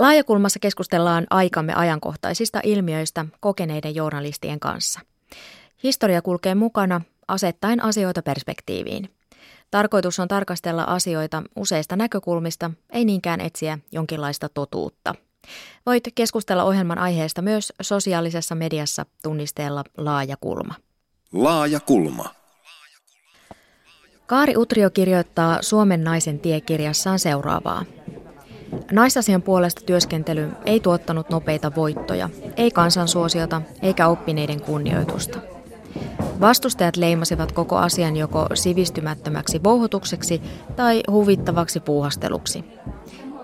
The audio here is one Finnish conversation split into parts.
Laajakulmassa keskustellaan aikamme ajankohtaisista ilmiöistä kokeneiden journalistien kanssa. Historia kulkee mukana asettaen asioita perspektiiviin. Tarkoitus on tarkastella asioita useista näkökulmista, ei niinkään etsiä jonkinlaista totuutta. Voit keskustella ohjelman aiheesta myös sosiaalisessa mediassa tunnisteella Laaja kulma. Laaja kulma. Kaari Utrio kirjoittaa Suomen naisen tiekirjassaan seuraavaa. Naisasian puolesta työskentely ei tuottanut nopeita voittoja, ei kansansuosiota eikä oppineiden kunnioitusta. Vastustajat leimasivat koko asian joko sivistymättömäksi vouhotukseksi tai huvittavaksi puuhasteluksi.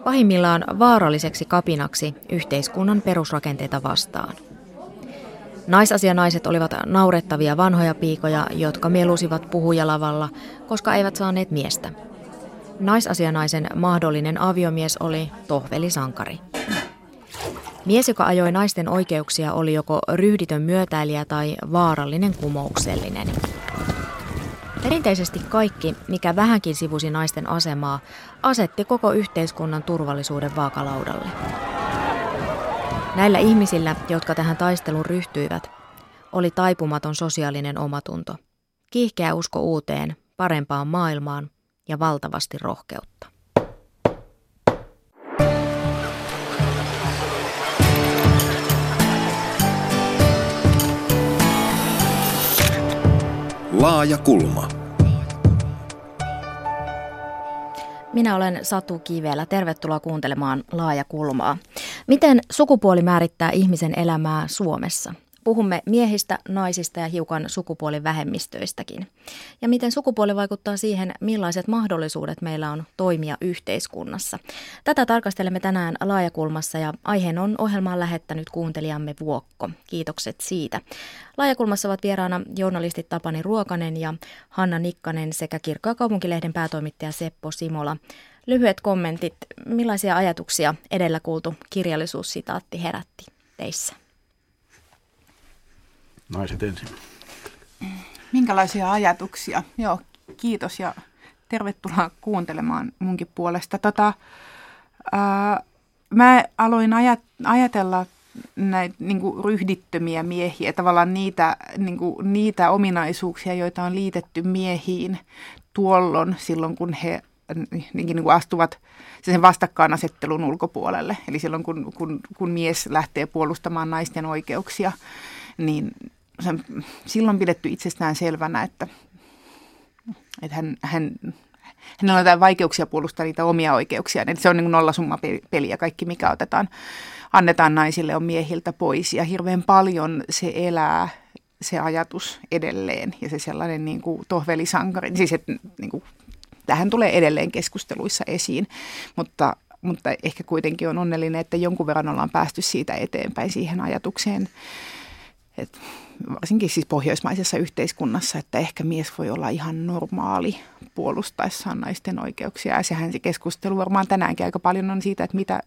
Pahimmillaan vaaralliseksi kapinaksi yhteiskunnan perusrakenteita vastaan. Naisasianaiset olivat naurettavia vanhoja piikoja, jotka mielusivat puhujalavalla, koska eivät saaneet miestä. Naisasianaisen mahdollinen aviomies oli Tohveli Sankari. Mies, joka ajoi naisten oikeuksia, oli joko ryhditön myötäilijä tai vaarallinen kumouksellinen. Perinteisesti kaikki, mikä vähänkin sivusi naisten asemaa, asetti koko yhteiskunnan turvallisuuden vaakalaudalle. Näillä ihmisillä, jotka tähän taisteluun ryhtyivät, oli taipumaton sosiaalinen omatunto, kiihkeä usko uuteen, parempaan maailmaan ja valtavasti rohkeutta. Laaja kulma. Minä olen Satu Kivelä. Tervetuloa kuuntelemaan Laaja kulmaa. Miten sukupuoli määrittää ihmisen elämää Suomessa? Puhumme miehistä, naisista ja hiukan sukupuolivähemmistöistäkin. Ja miten sukupuoli vaikuttaa siihen, millaiset mahdollisuudet meillä on toimia yhteiskunnassa. Tätä tarkastelemme tänään Laajakulmassa ja aiheen on ohjelmaan lähettänyt kuuntelijamme Vuokko. Kiitokset siitä. Laajakulmassa ovat vieraana journalistit Tapani Ruokanen ja Hanna Nikkanen sekä Kirkkoa kaupunkilehden päätoimittaja Seppo Simola. Lyhyet kommentit. Millaisia ajatuksia edellä kuultu kirjallisuussitaatti herätti teissä? Naiset ensin. Minkälaisia ajatuksia? Joo, kiitos ja tervetuloa kuuntelemaan munkin puolesta. Tota, ää, mä aloin ajat, ajatella näitä niin ryhdittömiä miehiä, tavallaan niitä, niin kuin, niitä ominaisuuksia, joita on liitetty miehiin tuolloin silloin, kun he niin kuin astuvat sen vastakkainasettelun ulkopuolelle. Eli silloin, kun, kun, kun mies lähtee puolustamaan naisten oikeuksia, niin se on silloin pidetty itsestään selvänä, että, että hän, hän, hänellä on jotain vaikeuksia puolustaa niitä omia oikeuksia. Eli se on niin nollasumma peli ja kaikki, mikä otetaan, annetaan naisille, on miehiltä pois. Ja hirveän paljon se elää se ajatus edelleen ja se sellainen niin kuin tohvelisankari, siis että niin kuin, tähän tulee edelleen keskusteluissa esiin, mutta, mutta ehkä kuitenkin on onnellinen, että jonkun verran ollaan päästy siitä eteenpäin siihen ajatukseen, että varsinkin siis pohjoismaisessa yhteiskunnassa, että ehkä mies voi olla ihan normaali puolustaessaan naisten oikeuksia. Ja sehän se keskustelu varmaan tänäänkin aika paljon on siitä, että mitä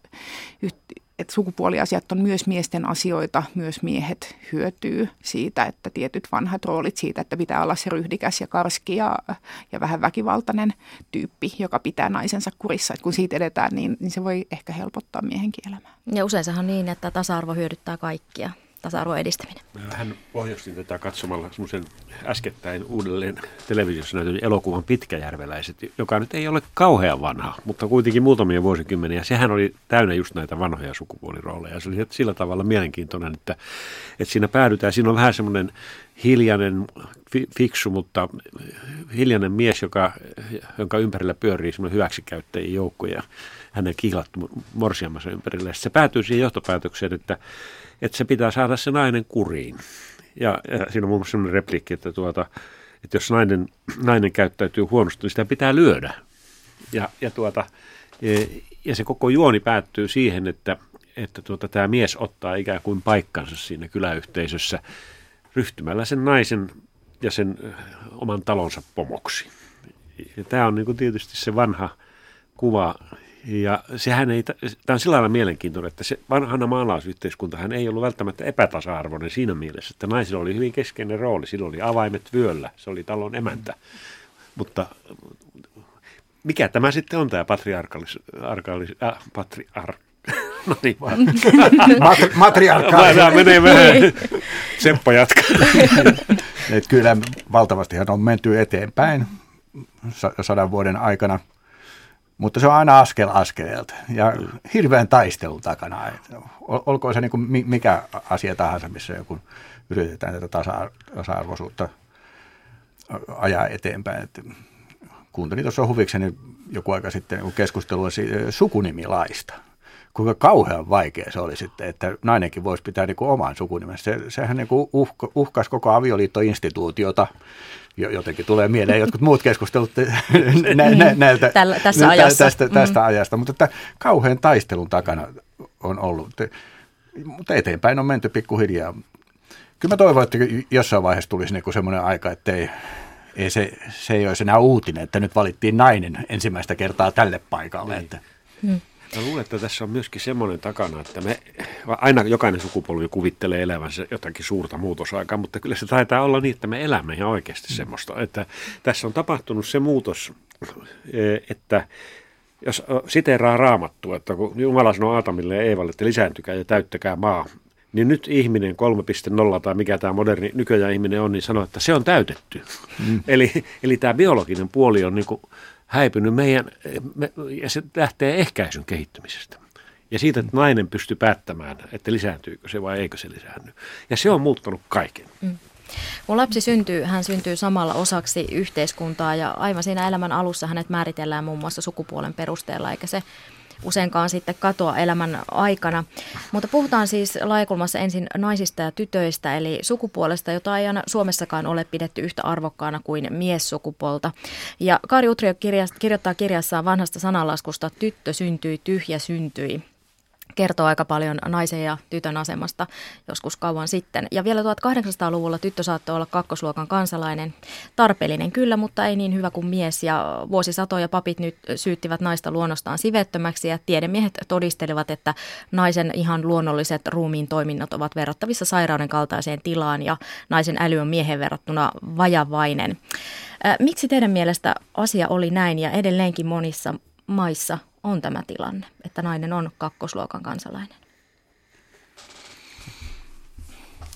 että sukupuoliasiat on myös miesten asioita, myös miehet hyötyy siitä, että tietyt vanhat roolit siitä, että pitää olla se ryhdikäs ja karski ja, ja vähän väkivaltainen tyyppi, joka pitää naisensa kurissa. Että kun siitä edetään, niin, niin se voi ehkä helpottaa miehenkin elämää. Ja useinsahan on niin, että tasa-arvo hyödyttää kaikkia tasa-arvon edistäminen. Mä vähän tätä katsomalla semmoisen äskettäin uudelleen televisiossa näytön elokuvan Pitkäjärveläiset, joka nyt ei ole kauhean vanha, mutta kuitenkin muutamia vuosikymmeniä. Sehän oli täynnä just näitä vanhoja sukupuolirooleja. Se oli sillä tavalla mielenkiintoinen, että, että siinä päädytään. Siinä on vähän semmoinen hiljainen, fiksu, mutta hiljainen mies, joka, jonka ympärillä pyörii semmoinen hyväksikäyttäjien joukko ja hänen kihlattu morsiamassa ympärillä. Se päätyy siihen johtopäätökseen, että että se pitää saada se nainen kuriin. Ja, ja siinä on muun muassa sellainen repliikki, että, tuota, että jos nainen, nainen käyttäytyy huonosti, niin sitä pitää lyödä. Ja, ja, tuota, ja, ja se koko juoni päättyy siihen, että, että tuota, tämä mies ottaa ikään kuin paikkansa siinä kyläyhteisössä ryhtymällä sen naisen ja sen oman talonsa pomoksi. Ja tämä on niin kuin tietysti se vanha kuva ja sehän ei, tämä on sillä lailla mielenkiintoinen, että se vanhana maalaisyhteiskuntahan ei ollut välttämättä epätasa-arvoinen siinä mielessä, että naisilla oli hyvin keskeinen rooli. Sillä oli avaimet vyöllä, se oli talon emäntä. Mutta mikä tämä sitten on tämä patriarkalis, arkalis, äh, patriark, No niin. Mat- matriarkkaali. Tämä menee vähän. Seppo jatkaa. Et kyllä valtavastihan on menty eteenpäin sa- sadan vuoden aikana, mutta se on aina askel askeleelta ja hirveän taistelun takana. Et ol- olkoon se niin kuin mi- mikä asia tahansa, missä joku yritetään tätä tasa- tasa-arvoisuutta ajaa eteenpäin. Et kuuntelin tuossa huvikseni joku aika sitten keskustelua sukunimilaista. Kuinka kauhean vaikea se oli sitten, että nainenkin voisi pitää niin kuin oman sukunimensä. Se, sehän niin kuin uhka, uhkasi koko avioliittoinstituutiota. Jo- Jotenkin tulee mieleen jotkut muut keskustelut nä, nä, näiltä, Tällä- tässä tä- ajassa. tästä, tästä Mm. ajasta. Mutta että kauhean taistelun takana on ollut. Mutta eteenpäin on menty pikkuhiljaa. Kyllä mä toivon, että jossain vaiheessa tulisi niin semmoinen aika, että ei, ei se, se ei olisi enää uutinen, että nyt valittiin nainen ensimmäistä kertaa tälle paikalle. Niin. Että, Mä luulen, että tässä on myöskin semmoinen takana, että me aina jokainen sukupolvi kuvittelee elävänsä jotakin suurta muutosaikaa, mutta kyllä se taitaa olla niin, että me elämme ihan oikeasti semmoista, että tässä on tapahtunut se muutos, eh, että jos siteeraa raamattua, että kun Jumala sanoi Aatamille ja Eevalle, että lisääntykää ja täyttäkää maa, niin nyt ihminen 3.0 tai mikä tämä moderni nykyään ihminen on, niin sanoo, että se on täytetty. Mm. Eli, eli tämä biologinen puoli on niin kuin häipynyt meidän, me, ja se lähtee ehkäisyn kehittymisestä. Ja siitä, että nainen pystyy päättämään, että lisääntyykö se vai eikö se lisäänny. Ja se on muuttanut kaiken. Kun lapsi syntyy, hän syntyy samalla osaksi yhteiskuntaa ja aivan siinä elämän alussa hänet määritellään muun muassa sukupuolen perusteella, eikä se useinkaan sitten katoa elämän aikana. Mutta puhutaan siis laajakulmassa ensin naisista ja tytöistä, eli sukupuolesta, jota ei aina Suomessakaan ole pidetty yhtä arvokkaana kuin miessukupuolta. Ja Kari Utrio kirjoittaa kirjassaan vanhasta sananlaskusta Tyttö syntyi, tyhjä syntyi kertoo aika paljon naisen ja tytön asemasta joskus kauan sitten. Ja vielä 1800-luvulla tyttö saattoi olla kakkosluokan kansalainen. Tarpeellinen kyllä, mutta ei niin hyvä kuin mies. Ja vuosisatoja papit nyt syyttivät naista luonnostaan sivettömäksi ja tiedemiehet todistelivat, että naisen ihan luonnolliset ruumiin toiminnot ovat verrattavissa sairauden kaltaiseen tilaan ja naisen äly on miehen verrattuna vajavainen. Ää, Miksi teidän mielestä asia oli näin ja edelleenkin monissa maissa on tämä tilanne, että nainen on kakkosluokan kansalainen?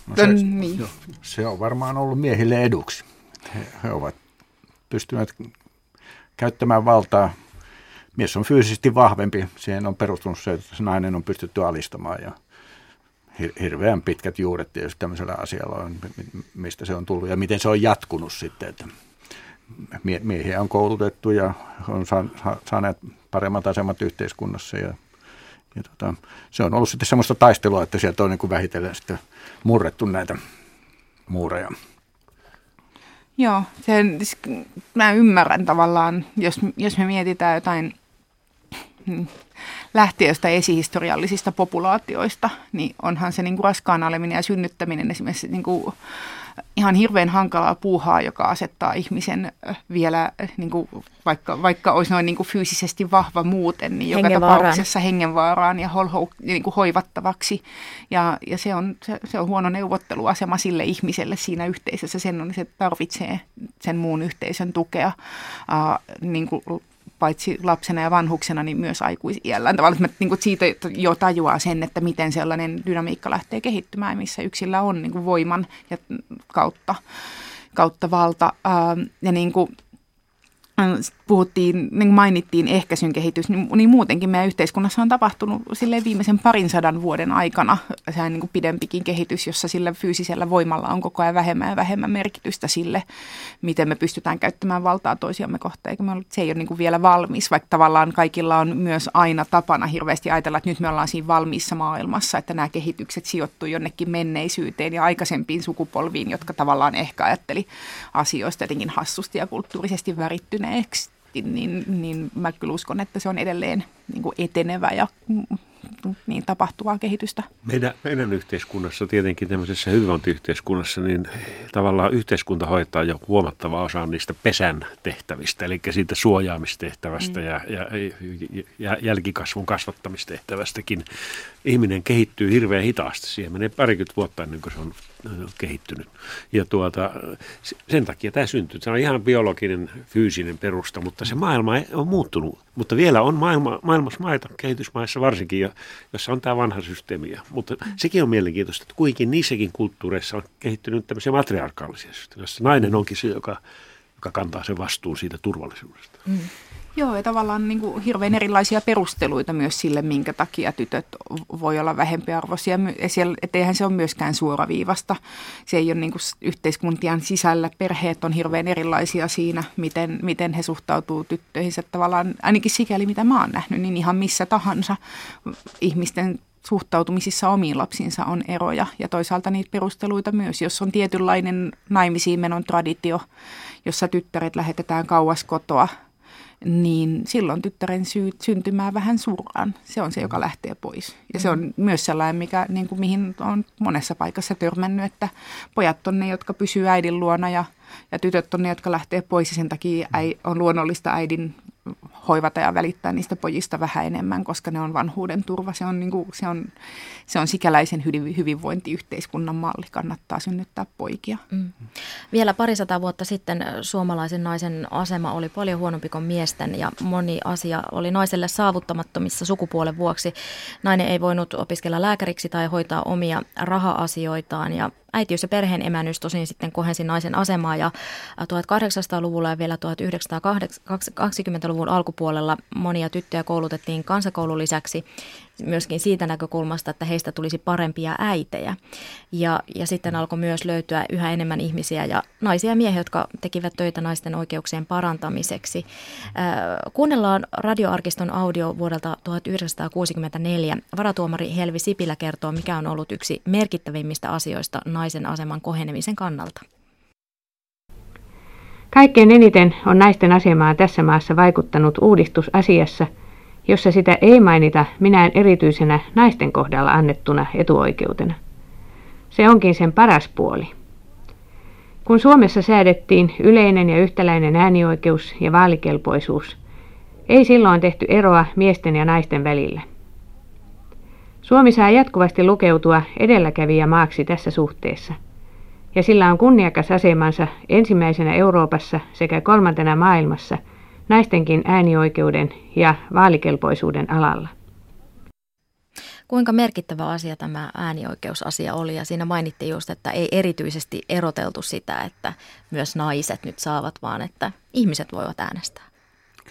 no se, Niin. se on varmaan ollut miehille eduksi. He, he ovat pystyneet käyttämään valtaa. Mies on fyysisesti vahvempi. Siihen on perustunut se, että se nainen on pystytty alistamaan ja hir- hirveän pitkät juuret tietysti tämmöisellä asialla on, mi- mistä se on tullut ja miten se on jatkunut sitten, että miehiä on koulutettu ja on sa- sa- saaneet paremmat asemat yhteiskunnassa ja, ja tota, se on ollut sitten semmoista taistelua, että sieltä on niin kuin vähitellen sitten murrettu näitä muureja. Joo, sen, mä ymmärrän tavallaan, jos, jos me mietitään jotain jostain esihistoriallisista populaatioista, niin onhan se niin kuin raskaana oleminen ja synnyttäminen esimerkiksi niin kuin ihan hirveän hankalaa puuhaa, joka asettaa ihmisen vielä, niin kuin, vaikka, vaikka olisi noin niin kuin fyysisesti vahva muuten, niin joka tapauksessa hengenvaaraan ja holho, niin kuin hoivattavaksi. Ja, ja se, on, se, se on huono neuvotteluasema sille ihmiselle siinä yhteisössä. Sen on, se tarvitsee sen muun yhteisön tukea. Uh, niin kuin paitsi lapsena ja vanhuksena, niin myös aikuisiällä. Tavallaan että niin kuin siitä jo tajuaa sen, että miten sellainen dynamiikka lähtee kehittymään, missä yksillä on niin kuin voiman ja kautta, kautta valta. Ähm, Ja niin kuin puhuttiin, niin mainittiin ehkäisyn kehitys, niin, niin muutenkin meidän yhteiskunnassa on tapahtunut silleen viimeisen parin sadan vuoden aikana sehän niin kuin pidempikin kehitys, jossa sillä fyysisellä voimalla on koko ajan vähemmän ja vähemmän merkitystä sille, miten me pystytään käyttämään valtaa toisiamme kohtaan. Eikä me ole, se ei ole niin kuin vielä valmis, vaikka tavallaan kaikilla on myös aina tapana hirveästi ajatella, että nyt me ollaan siinä valmiissa maailmassa, että nämä kehitykset sijoittuu jonnekin menneisyyteen ja aikaisempiin sukupolviin, jotka tavallaan ehkä ajatteli asioista jotenkin hassusti ja kulttuurisesti värittyneeksi, niin, niin mä kyllä uskon, että se on edelleen niin kuin etenevä ja niin tapahtuvaa kehitystä. Meidän, meidän yhteiskunnassa, tietenkin tämmöisessä hyvinvointiyhteiskunnassa, niin tavallaan yhteiskunta hoitaa jo huomattava osa niistä pesän tehtävistä, eli siitä suojaamistehtävästä mm. ja, ja, ja jälkikasvun kasvattamistehtävästäkin. Ihminen kehittyy hirveän hitaasti. Siihen menee parikymmentä vuotta ennen kuin se on kehittynyt. Ja tuota, sen takia tämä syntyy. Se on ihan biologinen, fyysinen perusta, mutta se maailma on muuttunut. Mutta vielä on maailma, maailmassa maita, kehitysmaissa varsinkin, jossa on tämä vanha systeemi. Mutta sekin on mielenkiintoista, että kuitenkin niissäkin kulttuureissa on kehittynyt tämmöisiä matriarkaalisia systeemejä, jossa nainen onkin se, joka, joka kantaa sen vastuun siitä turvallisuudesta. Mm. Joo, ja tavallaan niin kuin hirveän erilaisia perusteluita myös sille, minkä takia tytöt voi olla vähempiarvoisia. Että eihän se ole myöskään suoraviivasta. Se ei ole niin kuin yhteiskuntien sisällä. Perheet on hirveän erilaisia siinä, miten, miten he suhtautuu tyttöihinsä. Tavallaan ainakin sikäli, mitä mä oon nähnyt, niin ihan missä tahansa ihmisten suhtautumisissa omiin lapsiinsa on eroja ja toisaalta niitä perusteluita myös. Jos on tietynlainen naimisiin menon traditio, jossa tyttäret lähetetään kauas kotoa – niin silloin tyttären syy, syntymää vähän surraan. Se on se, joka lähtee pois. Ja se on myös sellainen, mikä, niin kuin, mihin on monessa paikassa törmännyt, että pojat on ne, jotka pysyy äidin luona ja, ja tytöt on ne, jotka lähtee pois. Ja sen takia äi, on luonnollista äidin hoivata ja välittää niistä pojista vähän enemmän, koska ne on vanhuuden turva. Se on, niin kuin, se on, se on sikäläisen hyvinvointiyhteiskunnan malli. Kannattaa synnyttää poikia. Mm. Vielä parisata vuotta sitten suomalaisen naisen asema oli paljon huonompi kuin miesten ja moni asia oli naiselle saavuttamattomissa sukupuolen vuoksi. Nainen ei voinut opiskella lääkäriksi tai hoitaa omia raha-asioitaan ja äitiys- ja perheen emännys tosin sitten kohensi naisen asemaa ja 1800-luvulla ja vielä 1920-luvun alkupuolella monia tyttöjä koulutettiin kansakoulun lisäksi myöskin siitä näkökulmasta, että heistä tulisi parempia äitejä. Ja, ja sitten alkoi myös löytyä yhä enemmän ihmisiä ja naisia ja miehiä, jotka tekivät töitä naisten oikeuksien parantamiseksi. Äh, kuunnellaan radioarkiston audio vuodelta 1964. Varatuomari Helvi Sipilä kertoo, mikä on ollut yksi merkittävimmistä asioista naisen aseman kohenemisen kannalta. Kaikkein eniten on naisten asemaa tässä maassa vaikuttanut uudistusasiassa – jossa sitä ei mainita minään erityisenä naisten kohdalla annettuna etuoikeutena. Se onkin sen paras puoli. Kun Suomessa säädettiin yleinen ja yhtäläinen äänioikeus ja vaalikelpoisuus, ei silloin tehty eroa miesten ja naisten välillä. Suomi saa jatkuvasti lukeutua edelläkävijä maaksi tässä suhteessa, ja sillä on kunniakas asemansa ensimmäisenä Euroopassa sekä kolmantena maailmassa – naistenkin äänioikeuden ja vaalikelpoisuuden alalla. Kuinka merkittävä asia tämä äänioikeusasia oli ja siinä mainittiin just, että ei erityisesti eroteltu sitä, että myös naiset nyt saavat, vaan että ihmiset voivat äänestää.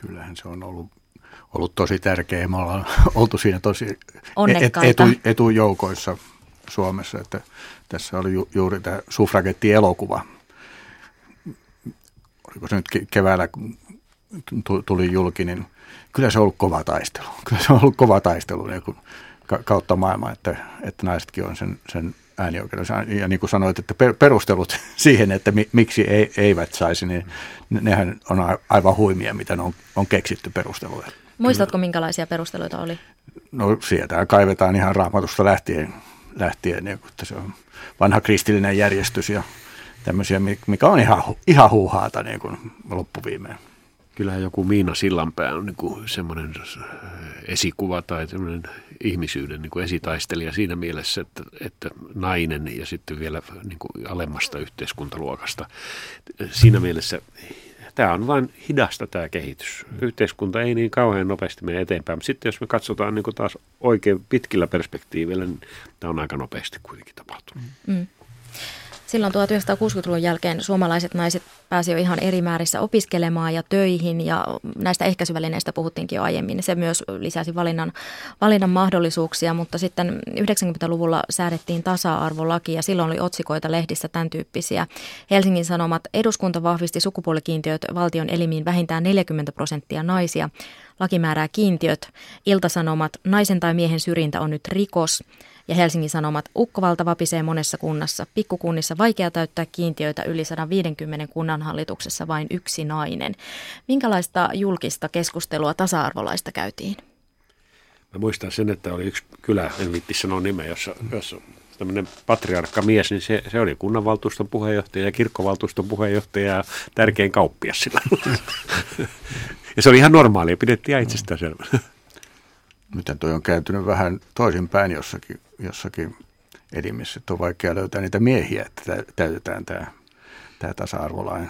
Kyllähän se on ollut, ollut tosi tärkeää. Me ollaan oltu siinä tosi et, etu, etujoukoissa Suomessa, että tässä oli ju, juuri tämä suffragetti-elokuva. Oliko se nyt keväällä tuli julki, niin kyllä se on ollut kova taistelu. Kyllä se on ollut kova taistelu niin kuin kautta maailmaa, että, että naisetkin on sen, sen äänioikeuden. Ja niin kuin sanoit, että perustelut siihen, että mi, miksi ei, eivät saisi, niin nehän on aivan huimia, mitä ne on, on keksitty perusteluja. Muistatko, minkälaisia perusteluita oli? No sieltä kaivetaan ihan raamatusta lähtien, lähtien niin, että se on vanha kristillinen järjestys ja tämmöisiä, mikä on ihan, ihan huuhaata niin kuin loppuviimeen. Kyllähän joku Miina Sillanpää on niin semmoinen esikuva tai semmoinen ihmisyyden niin kuin esitaistelija siinä mielessä, että, että nainen ja sitten vielä niin kuin alemmasta yhteiskuntaluokasta. Siinä mielessä tämä on vain hidasta tämä kehitys. Yhteiskunta ei niin kauhean nopeasti mene eteenpäin, mutta sitten jos me katsotaan niin kuin taas oikein pitkillä perspektiivillä, niin tämä on aika nopeasti kuitenkin tapahtunut. Mm. Silloin 1960-luvun jälkeen suomalaiset naiset pääsivät jo ihan eri määrissä opiskelemaan ja töihin ja näistä ehkäisyvälineistä puhuttiinkin jo aiemmin. Se myös lisäsi valinnan, valinnan mahdollisuuksia, mutta sitten 90-luvulla säädettiin tasa-arvolaki ja silloin oli otsikoita lehdissä tämän tyyppisiä. Helsingin Sanomat eduskunta vahvisti sukupuolikiintiöt valtion elimiin vähintään 40 prosenttia naisia. Laki määrää kiintiöt. Iltasanomat, naisen tai miehen syrjintä on nyt rikos. Ja Helsingin Sanomat, ukkovalta vapisee monessa kunnassa. Pikkukunnissa vaikea täyttää kiintiöitä yli 150 kunnanhallituksessa vain yksi nainen. Minkälaista julkista keskustelua tasa-arvolaista käytiin? Mä muistan sen, että oli yksi kylä, en viitti sanoa nimeä, jossa, jossa tämmöinen patriarkka mies, niin se, se oli kunnanvaltuuston puheenjohtaja ja kirkkovaltuuston puheenjohtaja ja tärkein kauppias sillä. ja se oli ihan normaalia, pidettiin itsestään selvä. Miten toi on kääntynyt vähän toisinpäin jossakin, jossakin elimissä, että on vaikea löytää niitä miehiä, että täytetään tämä, tämä tasa-arvolain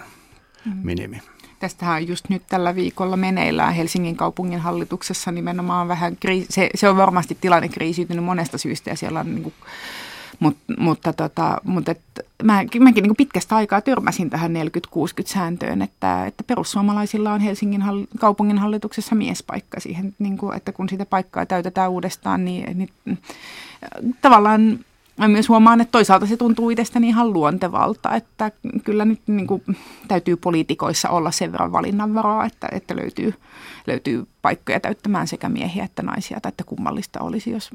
mm. minimi. Tästähän on just nyt tällä viikolla meneillään Helsingin kaupungin hallituksessa nimenomaan vähän, kriisi, se, se on varmasti tilanne kriisiytynyt monesta syystä ja siellä on niin kuin Mut, mutta tota, mutta et, mä, mäkin niin pitkästä aikaa törmäsin tähän 40-60-sääntöön, että, että perussuomalaisilla on Helsingin hall, kaupungin hallituksessa miespaikka siihen, niin kuin, että kun sitä paikkaa täytetään uudestaan, niin, niin tavallaan Mä myös huomaan, että toisaalta se tuntuu itsestäni ihan luontevalta, että kyllä nyt niin kuin, täytyy poliitikoissa olla sen verran valinnanvaraa, että, että löytyy, löytyy paikkoja täyttämään sekä miehiä että naisia, tai että kummallista olisi, jos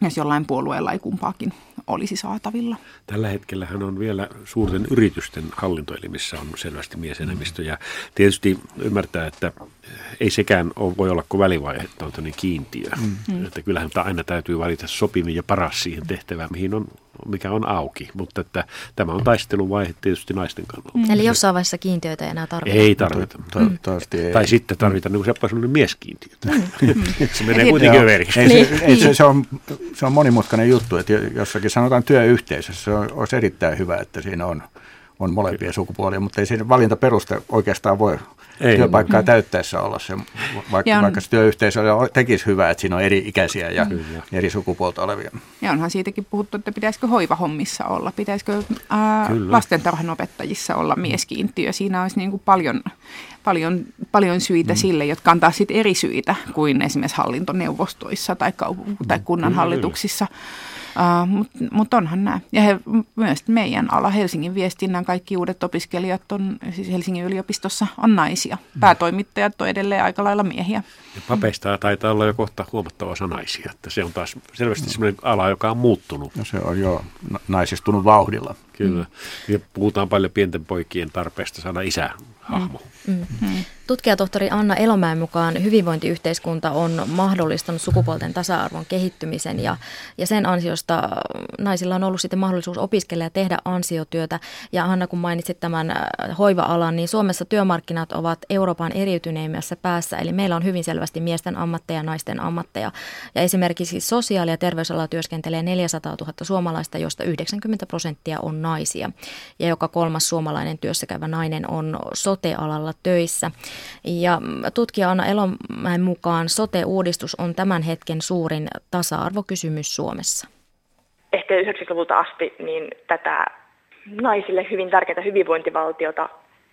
jos jollain puolueella ei kumpaakin olisi saatavilla. Tällä hetkellä on vielä suurten yritysten hallintoelimissä on selvästi miesenemmistö ja tietysti ymmärtää, että ei sekään ole, voi olla kuin välivaihe, että on kiintiö. Mm. Että kyllähän aina täytyy valita sopivin ja paras siihen tehtävään, mihin on mikä on auki, mutta että tämä on taisteluvaihe tietysti naisten kannalta. Mm. Eli jossain vaiheessa kiintiöitä ei enää tarvita? Ei tarvita. To, to, to, ei. Tai sitten tarvitaan niin kuin sellainen mieskiintiötä. Mm. se menee kuitenkin överiksi. Ei, se, ei, se, se, on, se on monimutkainen juttu, että jossakin sanotaan työyhteisössä, se on, olisi erittäin hyvä, että siinä on, on molempia sukupuolia, mutta ei siinä valintaperuste oikeastaan voi ei. työpaikkaa mm. täyttäessä olla se, vaikka, on, vaikka se työyhteisö tekisi hyvää, että siinä on eri ikäisiä ja mm. eri sukupuolta olevia. Ja onhan siitäkin puhuttu, että pitäisikö hoivahommissa olla, pitäisikö ää, lastentarhanopettajissa olla mieskiintiö. Siinä olisi niin kuin paljon, paljon, paljon syitä mm. sille, jotka on taas eri syitä kuin esimerkiksi hallintoneuvostoissa tai, kaup- tai kunnanhallituksissa. Kyllä. Uh, Mutta mut onhan nämä. Ja he, myös meidän ala, Helsingin viestinnän kaikki uudet opiskelijat on, siis Helsingin yliopistossa on naisia. Mm. Päätoimittajat on edelleen aika lailla miehiä. Ja papeista taitaa olla jo kohta huomattava osa naisia. Että se on taas selvästi sellainen ala, joka on muuttunut. No se on jo naisistunut vauhdilla. Kyllä. Mm. Ja puhutaan paljon pienten poikien tarpeesta saada isä hahmo. Mm. Mm. Tutkijatohtori Anna Elomäen mukaan hyvinvointiyhteiskunta on mahdollistanut sukupuolten tasa-arvon kehittymisen ja, ja sen ansiosta naisilla on ollut sitten mahdollisuus opiskella ja tehdä ansiotyötä. Ja Anna, kun mainitsit tämän äh, hoiva-alan, niin Suomessa työmarkkinat ovat Euroopan eriytyneimmässä päässä, eli meillä on hyvin selvästi miesten ammatteja ja naisten ammatteja. Ja esimerkiksi sosiaali- ja terveysalalla työskentelee 400 000 suomalaista, josta 90 prosenttia on naisia. Ja joka kolmas suomalainen työssäkäyvä nainen on sote-alalla töissä. Ja tutkija Anna Elomäen mukaan sote-uudistus on tämän hetken suurin tasa-arvokysymys Suomessa. Ehkä 90-luvulta asti niin tätä naisille hyvin tärkeää hyvinvointivaltiota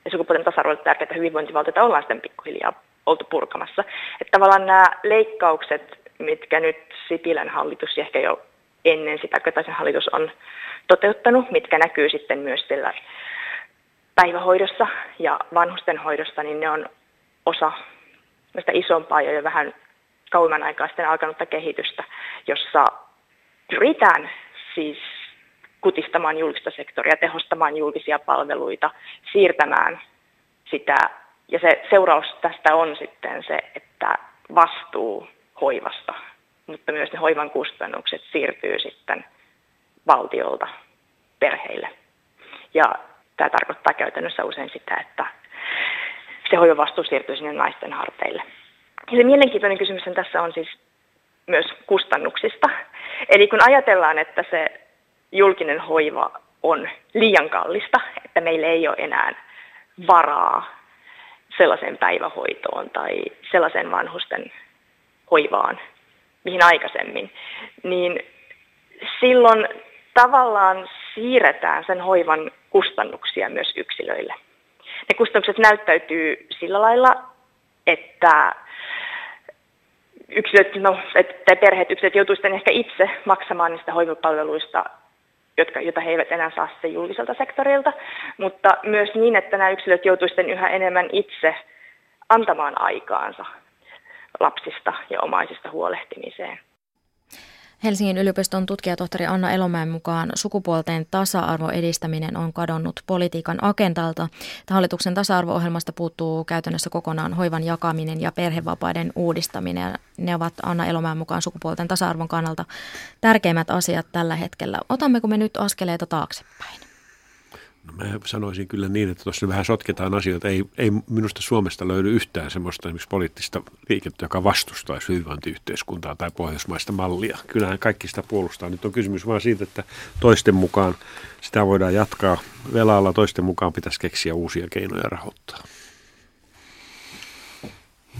ja sukupuolten tasa-arvolle tärkeää hyvinvointivaltiota ollaan sitten pikkuhiljaa oltu purkamassa. Että tavallaan nämä leikkaukset, mitkä nyt Sipilän hallitus ehkä jo ennen sitä Kataisen hallitus on toteuttanut, mitkä näkyy sitten myös sillä päivähoidossa ja vanhustenhoidossa, niin ne on osa sitä isompaa ja jo vähän kauemman aikaa sitten alkanutta kehitystä, jossa pyritään siis kutistamaan julkista sektoria, tehostamaan julkisia palveluita, siirtämään sitä. Ja se seuraus tästä on sitten se, että vastuu hoivasta, mutta myös ne hoivan kustannukset siirtyy sitten valtiolta perheille. Ja Tämä tarkoittaa käytännössä usein sitä, että se hoivavastuu siirtyy sinne naisten harteille. Ja se mielenkiintoinen kysymys tässä on siis myös kustannuksista. Eli kun ajatellaan, että se julkinen hoiva on liian kallista, että meillä ei ole enää varaa sellaiseen päivähoitoon tai sellaiseen vanhusten hoivaan, mihin aikaisemmin, niin silloin tavallaan siirretään sen hoivan kustannuksia myös yksilöille. Ne kustannukset näyttäytyy sillä lailla, että yksilöt, no, että perheet yksilöt joutuisivat ehkä itse maksamaan niistä hoivapalveluista, jotka, joita he eivät enää saa sitten julkiselta sektorilta, mutta myös niin, että nämä yksilöt joutuisivat yhä enemmän itse antamaan aikaansa lapsista ja omaisista huolehtimiseen. Helsingin yliopiston tutkijatohtori Anna Elomäen mukaan sukupuolten tasa-arvo edistäminen on kadonnut politiikan agendalta. Hallituksen tasa-arvo-ohjelmasta puuttuu käytännössä kokonaan hoivan jakaminen ja perhevapaiden uudistaminen. Ne ovat Anna Elomäen mukaan sukupuolten tasa-arvon kannalta tärkeimmät asiat tällä hetkellä. Otammeko me nyt askeleita taaksepäin? No mä sanoisin kyllä niin, että tuossa vähän sotketaan asioita. Ei, ei minusta Suomesta löydy yhtään semmoista esimerkiksi poliittista liikettä, joka vastustaisi hyvinvointiyhteiskuntaa tai pohjoismaista mallia. Kyllähän kaikki sitä puolustaa. Nyt on kysymys vain siitä, että toisten mukaan sitä voidaan jatkaa velalla, toisten mukaan pitäisi keksiä uusia keinoja rahoittaa.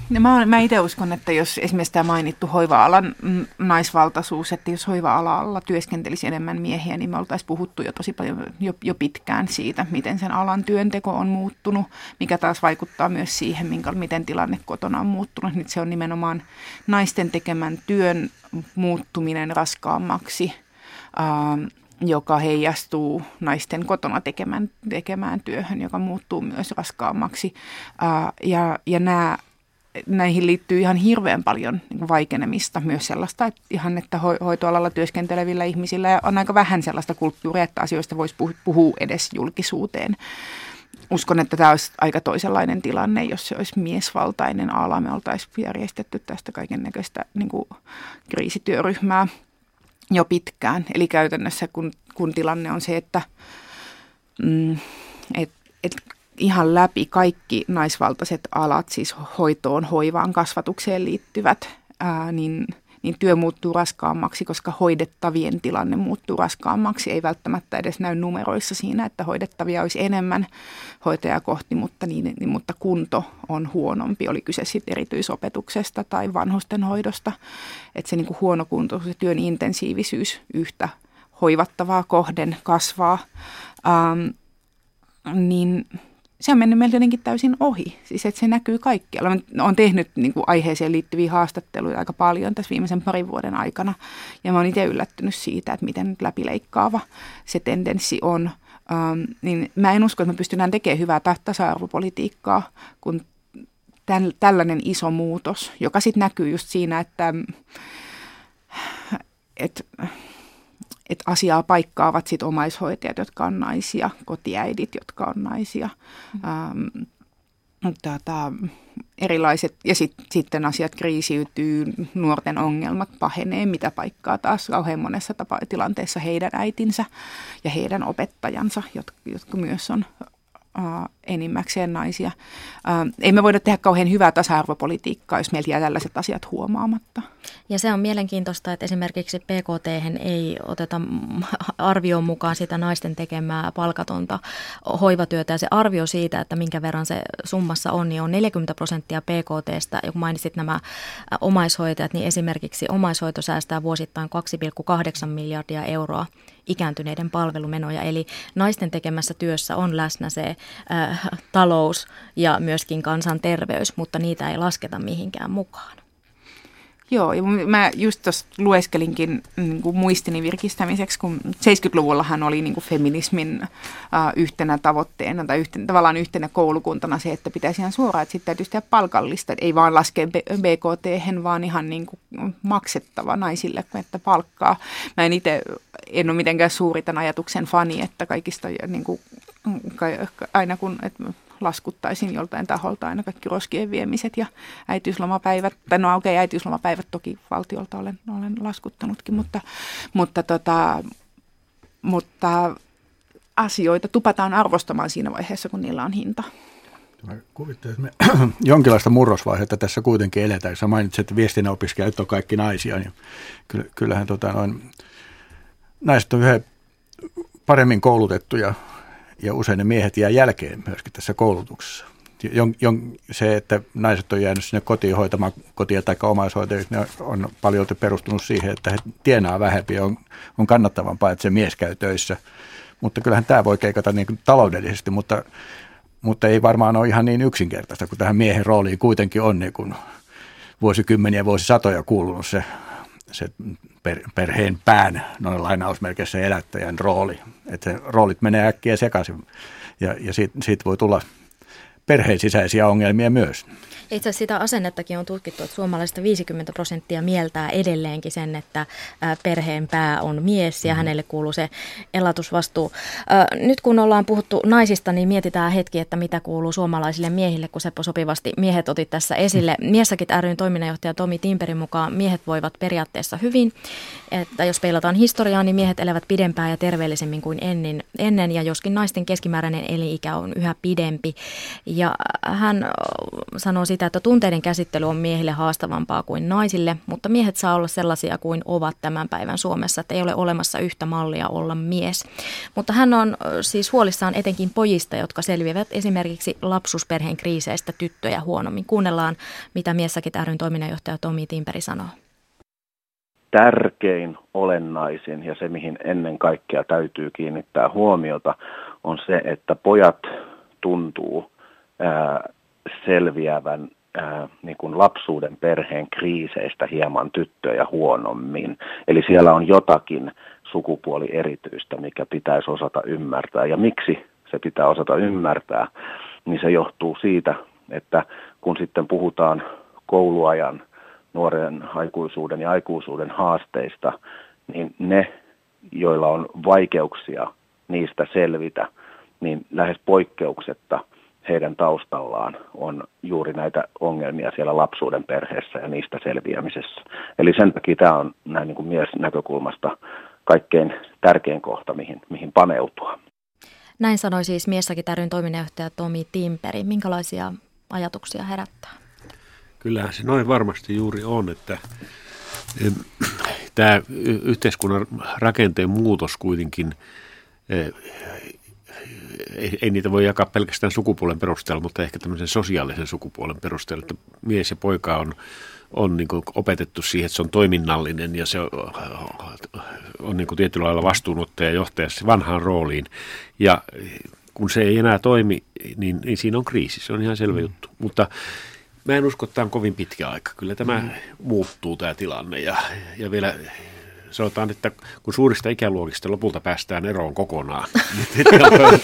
No mä, mä itse uskon, että jos esimerkiksi tämä mainittu hoiva-alan naisvaltaisuus, että jos hoiva-alalla työskentelisi enemmän miehiä, niin me oltaisiin puhuttu jo tosi paljon jo, jo pitkään siitä, miten sen alan työnteko on muuttunut, mikä taas vaikuttaa myös siihen, minkä, miten tilanne kotona on muuttunut. Nyt se on nimenomaan naisten tekemän työn muuttuminen raskaammaksi. Ähm, joka heijastuu naisten kotona tekemään, tekemään työhön, joka muuttuu myös raskaammaksi. Ää, ja, ja nämä, näihin liittyy ihan hirveän paljon niin vaikenemista, myös sellaista, että ihan että ho- hoitoalalla työskentelevillä ihmisillä on aika vähän sellaista kulttuuria, että asioista voisi puhua edes julkisuuteen. Uskon, että tämä olisi aika toisenlainen tilanne, jos se olisi miesvaltainen ala. Me oltaisiin järjestetty tästä kaiken näköistä niin kriisityöryhmää jo pitkään. Eli käytännössä kun, kun tilanne on se, että mm, et, et ihan läpi kaikki naisvaltaiset alat, siis hoitoon, hoivaan, kasvatukseen liittyvät, ää, niin – niin työ muuttuu raskaammaksi, koska hoidettavien tilanne muuttuu raskaammaksi. Ei välttämättä edes näy numeroissa siinä, että hoidettavia olisi enemmän hoitajaa kohti, mutta, niin, niin, mutta kunto on huonompi. Oli kyse sitten erityisopetuksesta tai vanhustenhoidosta. Että se niin kuin huono kunto, se työn intensiivisyys yhtä hoivattavaa kohden kasvaa. Ähm, niin se on mennyt meiltä jotenkin täysin ohi. Siis että se näkyy kaikkialla. Mä oon tehnyt niin kuin aiheeseen liittyviä haastatteluja aika paljon tässä viimeisen parin vuoden aikana. Ja mä oon itse yllättynyt siitä, että miten läpileikkaava se tendenssi on. Ähm, niin mä en usko, että me pystytään tekemään hyvää tasa-arvopolitiikkaa, kun tämän, tällainen iso muutos, joka sitten näkyy just siinä, että, että että asiaa paikkaavat sit omaishoitajat, jotka on naisia, kotiäidit, jotka on naisia. Mm. Ähm, tota, erilaiset, ja sit, sitten asiat kriisiytyy, nuorten ongelmat pahenee, mitä paikkaa taas kauhean monessa tapa, tilanteessa heidän äitinsä ja heidän opettajansa, jotka, jotka myös on enimmäkseen naisia. Uh, ei me voida tehdä kauhean hyvää tasa-arvopolitiikkaa, jos meiltä jää tällaiset asiat huomaamatta. Ja se on mielenkiintoista, että esimerkiksi PKT ei oteta arvioon mukaan sitä naisten tekemää palkatonta hoivatyötä. Ja se arvio siitä, että minkä verran se summassa on, niin on 40 prosenttia PKTstä. Ja kun mainitsit nämä omaishoitajat, niin esimerkiksi omaishoito säästää vuosittain 2,8 miljardia euroa ikääntyneiden palvelumenoja. Eli naisten tekemässä työssä on läsnä se äh, talous ja myöskin kansanterveys, mutta niitä ei lasketa mihinkään mukaan. Joo, ja mä just tuossa lueskelinkin niin kuin muistini virkistämiseksi, kun 70-luvullahan oli niin kuin feminismin uh, yhtenä tavoitteena tai yhtenä, tavallaan yhtenä koulukuntana se, että pitäisi ihan suoraan, että sitten täytyisi tehdä palkallista, ei vaan laskea BKT, vaan ihan niin kuin maksettava naisille, että palkkaa. Mä en itse, en ole mitenkään suuri tämän ajatuksen fani, että kaikista niin kuin, aina kun, että laskuttaisin joltain taholta aina kaikki roskien viemiset ja äitiyslomapäivät. Tai no okei, okay, äitiyslomapäivät toki valtiolta olen, olen laskuttanutkin, mutta, mutta, tota, mutta asioita tupataan arvostamaan siinä vaiheessa, kun niillä on hinta. Mä kuvittelen, että me jonkinlaista murrosvaihetta tässä kuitenkin eletään. Sä mainitsit, että viestinnän opiskelijat on kaikki naisia, niin kyllähän tota noin, naiset on yhä paremmin koulutettuja ja usein ne miehet jää jälkeen myöskin tässä koulutuksessa. Jon, jon, se, että naiset on jäänyt sinne kotiin hoitamaan kotia tai omaishoitajiksi, ne on paljon perustunut siihen, että he tienaa vähempi on, on kannattavampaa, että se mies käy töissä. Mutta kyllähän tämä voi keikata niin kuin taloudellisesti, mutta, mutta ei varmaan ole ihan niin yksinkertaista, kun tähän miehen rooliin kuitenkin on niin kuin vuosikymmeniä, vuosisatoja kuulunut se se per, perheen pään, noin lainausmerkeissä elättäjän rooli. Että roolit menee äkkiä sekaisin ja, ja siitä, siitä voi tulla perheen sisäisiä ongelmia myös. Itse asiassa sitä asennettakin on tutkittu, että suomalaisista 50 prosenttia mieltää edelleenkin sen, että perheen pää on mies ja mm. hänelle kuuluu se elatusvastuu. Nyt kun ollaan puhuttu naisista, niin mietitään hetki, että mitä kuuluu suomalaisille miehille, kun Seppo sopivasti miehet otit tässä esille. Mm. Miessäkin ryn toiminnanjohtaja Tomi Timperin mukaan miehet voivat periaatteessa hyvin. Että jos peilataan historiaa, niin miehet elävät pidempään ja terveellisemmin kuin ennen, ennen ja joskin naisten keskimääräinen elinikä on yhä pidempi. Ja hän sanoo sitä, että tunteiden käsittely on miehille haastavampaa kuin naisille, mutta miehet saa olla sellaisia kuin ovat tämän päivän Suomessa, että ei ole olemassa yhtä mallia olla mies. Mutta hän on siis huolissaan etenkin pojista, jotka selviävät esimerkiksi lapsusperheen kriiseistä tyttöjä huonommin. Kuunnellaan, mitä Miessäkin ryn toiminnanjohtaja Tomi Timperi sanoo tärkein, olennaisin ja se, mihin ennen kaikkea täytyy kiinnittää huomiota, on se, että pojat tuntuu selviävän ää, niin kuin lapsuuden perheen kriiseistä hieman tyttöjä huonommin. Eli siellä on jotakin sukupuoli erityistä, mikä pitäisi osata ymmärtää. Ja miksi se pitää osata ymmärtää, niin se johtuu siitä, että kun sitten puhutaan kouluajan nuoren aikuisuuden ja aikuisuuden haasteista, niin ne, joilla on vaikeuksia niistä selvitä, niin lähes poikkeuksetta heidän taustallaan on juuri näitä ongelmia siellä lapsuuden perheessä ja niistä selviämisessä. Eli sen takia tämä on näin niin kuin miesnäkökulmasta kaikkein tärkein kohta, mihin, mihin paneutua. Näin sanoi siis Miessäkin ryn toiminnanjohtaja Tomi Timperi. Minkälaisia ajatuksia herättää? Kyllähän se noin varmasti juuri on, että tämä yhteiskunnan rakenteen muutos kuitenkin, ei, ei niitä voi jakaa pelkästään sukupuolen perusteella, mutta ehkä tämmöisen sosiaalisen sukupuolen perusteella, että mies ja poika on, on niin opetettu siihen, että se on toiminnallinen ja se on, on niin tietyllä lailla vastuunottaja ja johtaja vanhaan rooliin. Ja kun se ei enää toimi, niin, niin siinä on kriisi, se on ihan selvä mm. juttu. Mutta Mä en usko, että tämä on kovin pitkä aika. Kyllä tämä mm. muuttuu tämä tilanne ja, ja vielä sanotaan, että kun suurista ikäluokista lopulta päästään eroon kokonaan, niin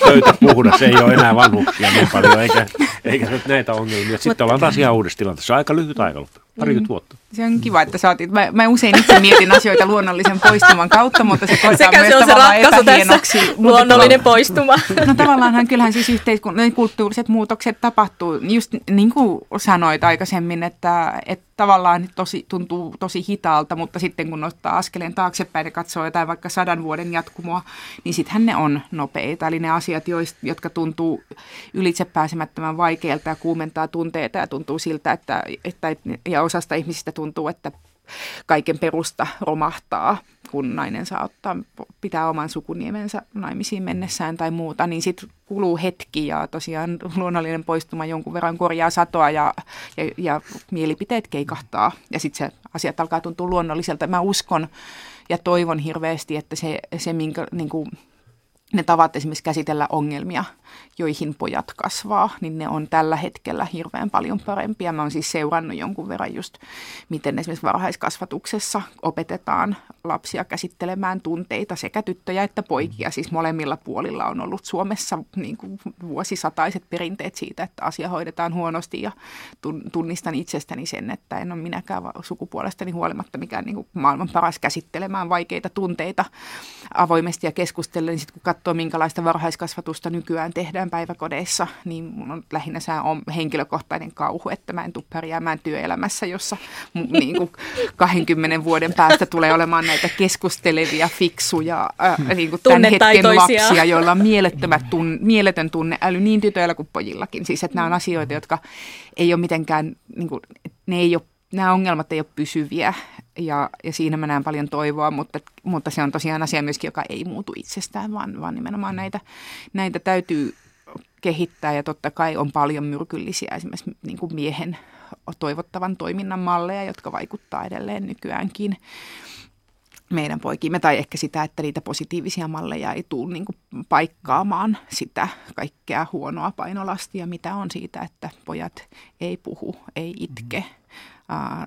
pöytä puhdas, ei ole enää vanhuksia niin paljon, eikä, eikä näitä ongelmia. Sitten ollaan taas ihan uudessa tilanteessa. Aika lyhyt aika, parikymmentä mm. vuotta. Se on kiva, että saatiin. Mä, mä usein itse mietin asioita luonnollisen poistuman kautta, mutta se koetaan Sekä myös se on se ratkaisu tässä, luonnollinen poistuma. No tavallaanhan kyllähän siis yhteiskunnan kulttuuriset muutokset tapahtuu, just niin kuin sanoit aikaisemmin, että, että tavallaan tosi, tuntuu tosi hitaalta, mutta sitten kun ottaa askeleen taaksepäin ja katsoo jotain vaikka sadan vuoden jatkumoa, niin sittenhän ne on nopeita. Eli ne asiat, jotka tuntuu ylitsepääsemättömän vaikeilta ja kuumentaa tunteita ja tuntuu siltä, että, että ja osasta ihmisistä tuntuu, että kaiken perusta romahtaa, kun nainen saa ottaa, pitää oman sukuniemensä naimisiin mennessään tai muuta, niin sitten kuluu hetki ja tosiaan luonnollinen poistuma jonkun verran korjaa satoa ja, ja, ja mielipiteet keikahtaa ja sitten se asiat alkaa tuntua luonnolliselta. Mä uskon ja toivon hirveästi, että se, se minkä, niin kuin, ne tavat esimerkiksi käsitellä ongelmia, joihin pojat kasvaa, niin ne on tällä hetkellä hirveän paljon parempia. Mä oon siis seurannut jonkun verran just, miten esimerkiksi varhaiskasvatuksessa opetetaan lapsia käsittelemään tunteita, sekä tyttöjä että poikia. Siis molemmilla puolilla on ollut Suomessa niin kuin vuosisataiset perinteet siitä, että asia hoidetaan huonosti ja tunnistan itsestäni sen, että en ole minäkään sukupuolestani huolimatta mikään niin kuin maailman paras käsittelemään vaikeita tunteita avoimesti ja keskustellen. Niin sitten kun katsoo, minkälaista varhaiskasvatusta nykyään tehdään päiväkodeissa, niin mun on lähinnä se on henkilökohtainen kauhu, että mä en tule pärjäämään työelämässä, jossa niin kuin 20 vuoden päästä tulee olemaan näitä keskustelevia, fiksuja, äh, niin kuin tämän hetken lapsia, joilla on mielettömät tun, mieletön tunneäly niin tytöillä kuin pojillakin. Siis että nämä on asioita, jotka ei ole mitenkään, niin kuin, ne ei ole nämä ongelmat ei ole pysyviä ja, ja siinä mä näen paljon toivoa, mutta, mutta se on tosiaan asia myöskin, joka ei muutu itsestään, vaan, vaan nimenomaan näitä, näitä täytyy kehittää ja totta kai on paljon myrkyllisiä esimerkiksi niin kuin miehen toivottavan toiminnan malleja, jotka vaikuttaa edelleen nykyäänkin meidän poikimme, tai ehkä sitä, että niitä positiivisia malleja ei tule niin paikkaamaan sitä kaikkea huonoa painolastia, mitä on siitä, että pojat ei puhu, ei itke,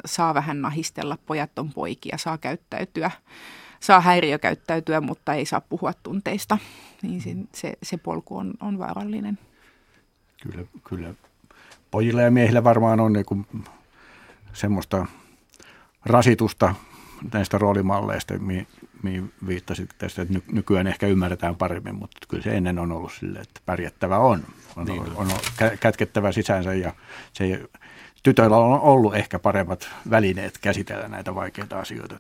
saa vähän nahistella, pojat on poikia, saa käyttäytyä, saa häiriökäyttäytyä, mutta ei saa puhua tunteista. Niin se, se, se polku on, on vaarallinen. Kyllä, kyllä. Pojilla ja miehillä varmaan on niin semmoista rasitusta näistä roolimalleista, mihin, mihin viittasit tästä, että nykyään ehkä ymmärretään paremmin, mutta kyllä se ennen on ollut sille, että pärjättävä on. On, niin on, on kätkettävä sisäänsä ja se ei, tytöillä on ollut ehkä paremmat välineet käsitellä näitä vaikeita asioita.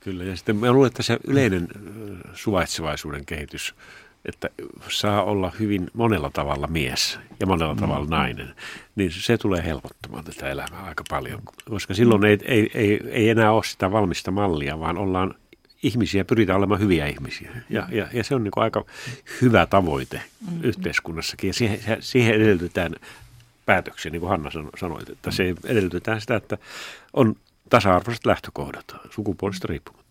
Kyllä, ja sitten mä luulen, että se yleinen suvaitsevaisuuden kehitys että saa olla hyvin monella tavalla mies ja monella mm. tavalla nainen, niin se tulee helpottamaan tätä elämää aika paljon, koska silloin ei, ei, ei, ei enää ole sitä valmista mallia, vaan ollaan ihmisiä, pyritään olemaan hyviä ihmisiä. Ja, ja, ja se on niin aika hyvä tavoite mm. yhteiskunnassakin ja siihen, siihen edellytetään päätöksiä, niin kuin Hanna sanoi, että se edellytetään sitä, että on tasa-arvoiset lähtökohdat sukupuolista riippumatta.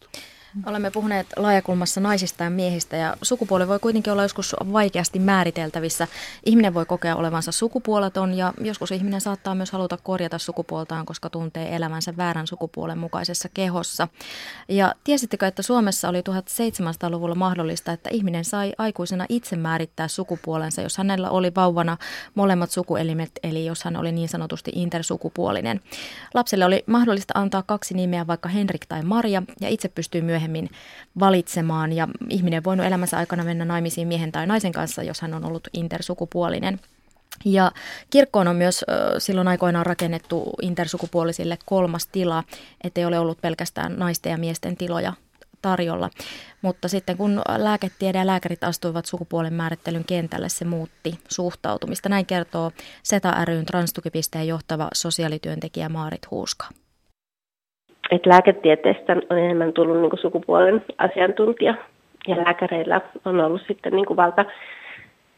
Olemme puhuneet laajakulmassa naisista ja miehistä ja sukupuoli voi kuitenkin olla joskus vaikeasti määriteltävissä. Ihminen voi kokea olevansa sukupuoleton ja joskus ihminen saattaa myös haluta korjata sukupuoltaan, koska tuntee elämänsä väärän sukupuolen mukaisessa kehossa. Ja tiesittekö, että Suomessa oli 1700-luvulla mahdollista, että ihminen sai aikuisena itse määrittää sukupuolensa, jos hänellä oli vauvana molemmat sukuelimet, eli jos hän oli niin sanotusti intersukupuolinen. Lapselle oli mahdollista antaa kaksi nimeä, vaikka Henrik tai Maria, ja itse pystyy myöhemmin myöhemmin valitsemaan ja ihminen voinut elämänsä aikana mennä naimisiin miehen tai naisen kanssa, jos hän on ollut intersukupuolinen. Ja kirkkoon on myös silloin aikoinaan rakennettu intersukupuolisille kolmas tila, ettei ole ollut pelkästään naisten ja miesten tiloja tarjolla. Mutta sitten kun lääketiede ja lääkärit astuivat sukupuolen määrittelyn kentälle, se muutti suhtautumista. Näin kertoo SETA ryn transtukipisteen johtava sosiaalityöntekijä Maarit Huuska että lääketieteestä on enemmän tullut niin kuin sukupuolen asiantuntija ja lääkäreillä on ollut sitten niin kuin valta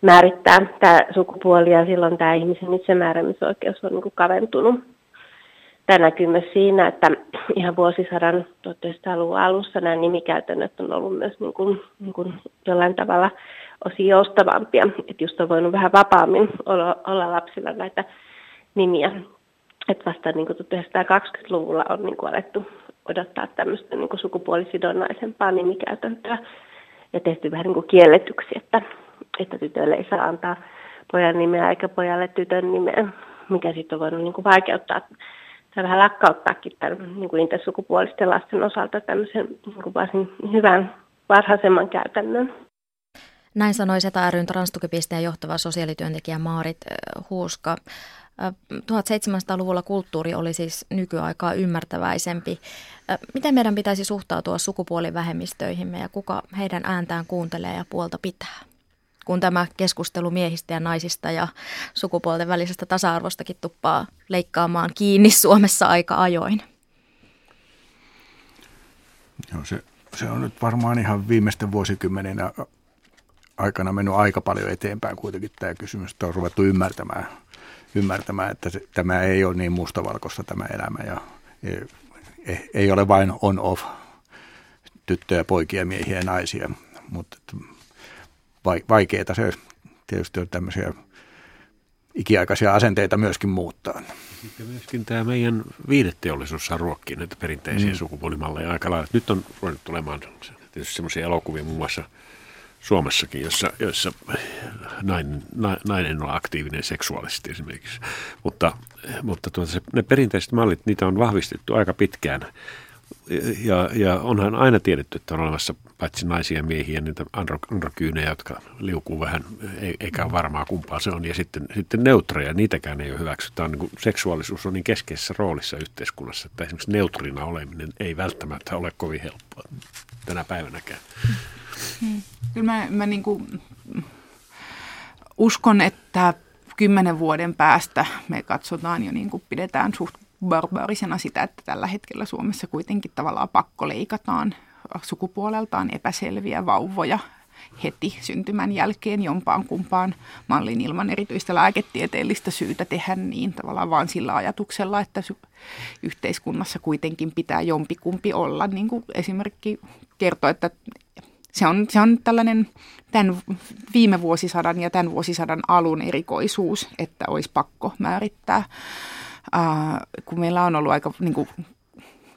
määrittää tämä sukupuoli ja silloin tämä ihmisen itsemääräämisoikeus on niin kuin kaventunut. Tämä näkyy myös siinä, että ihan vuosisadan 1900-luvun alussa nämä nimikäytännöt on ollut myös niin kuin, niin kuin jollain tavalla osin joustavampia. Että just on voinut vähän vapaammin olla, olla lapsilla näitä nimiä että vasta niin kuin 1920-luvulla on niin kuin alettu odottaa tämmöistä niin kuin sukupuolisidonnaisempaa nimikäytäntöä ja tehty vähän niin kuin kielletyksi, että, että tytölle ei saa antaa pojan nimeä eikä pojalle tytön nimeä, mikä sitten on voinut niin kuin vaikeuttaa tai vähän lakkauttaakin tämän niin kuin intersukupuolisten lasten osalta tämmöisen niin kuin varsin hyvän varhaisemman käytännön. Näin sanoi Seta ryn transtukipisteen johtava sosiaalityöntekijä Maarit Huuska. 1700-luvulla kulttuuri oli siis nykyaikaa ymmärtäväisempi. Miten meidän pitäisi suhtautua sukupuolivähemmistöihimme ja kuka heidän ääntään kuuntelee ja puolta pitää? Kun tämä keskustelu miehistä ja naisista ja sukupuolten välisestä tasa-arvostakin tuppaa leikkaamaan kiinni Suomessa aika ajoin. Joo, se, se on nyt varmaan ihan viimeisten vuosikymmenen aikana mennyt aika paljon eteenpäin kuitenkin tämä kysymys, että on ruvettu ymmärtämään – ymmärtämään, että se, tämä ei ole niin mustavalkoista tämä elämä ja ei, ei ole vain on-off tyttöjä, poikia, miehiä ja naisia, mutta vaikeaa se tietysti on tämmöisiä ikiaikaisia asenteita myöskin muuttaa. Sitten myöskin tämä meidän viideteollisuus saa ruokkia näitä perinteisiä mm. sukupuolimalleja aika lailla. Nyt on ruvennut tulemaan tietysti semmoisia elokuvia muun muassa – Suomessakin, jossa, jossa nainen, nainen on aktiivinen seksuaalisesti esimerkiksi. Mutta, mutta tuota se, ne perinteiset mallit, niitä on vahvistettu aika pitkään. Ja, ja onhan aina tiedetty, että on olemassa paitsi naisia ja miehiä, niitä andro, androkyynejä, jotka liukuu vähän, eikä ole varmaa kumpaa se on. Ja sitten, sitten neutreja, niitäkään ei ole hyväksytty. Niin kuin, seksuaalisuus on niin keskeisessä roolissa yhteiskunnassa, että esimerkiksi neutrina oleminen ei välttämättä ole kovin helppoa tänä päivänäkään. Hmm. Kyllä mä, mä niin kuin uskon, että kymmenen vuoden päästä me katsotaan jo niin kuin pidetään suht barbaarisena sitä, että tällä hetkellä Suomessa kuitenkin tavallaan pakko leikataan sukupuoleltaan epäselviä vauvoja heti syntymän jälkeen jompaan kumpaan mallin ilman erityistä lääketieteellistä syytä tehdä niin tavallaan vaan sillä ajatuksella, että yhteiskunnassa kuitenkin pitää jompikumpi olla. Niin kuin esimerkki kertoo, että se on, se on tällainen tämän viime vuosisadan ja tämän vuosisadan alun erikoisuus, että olisi pakko määrittää, uh, kun meillä on ollut aika, niin kuin,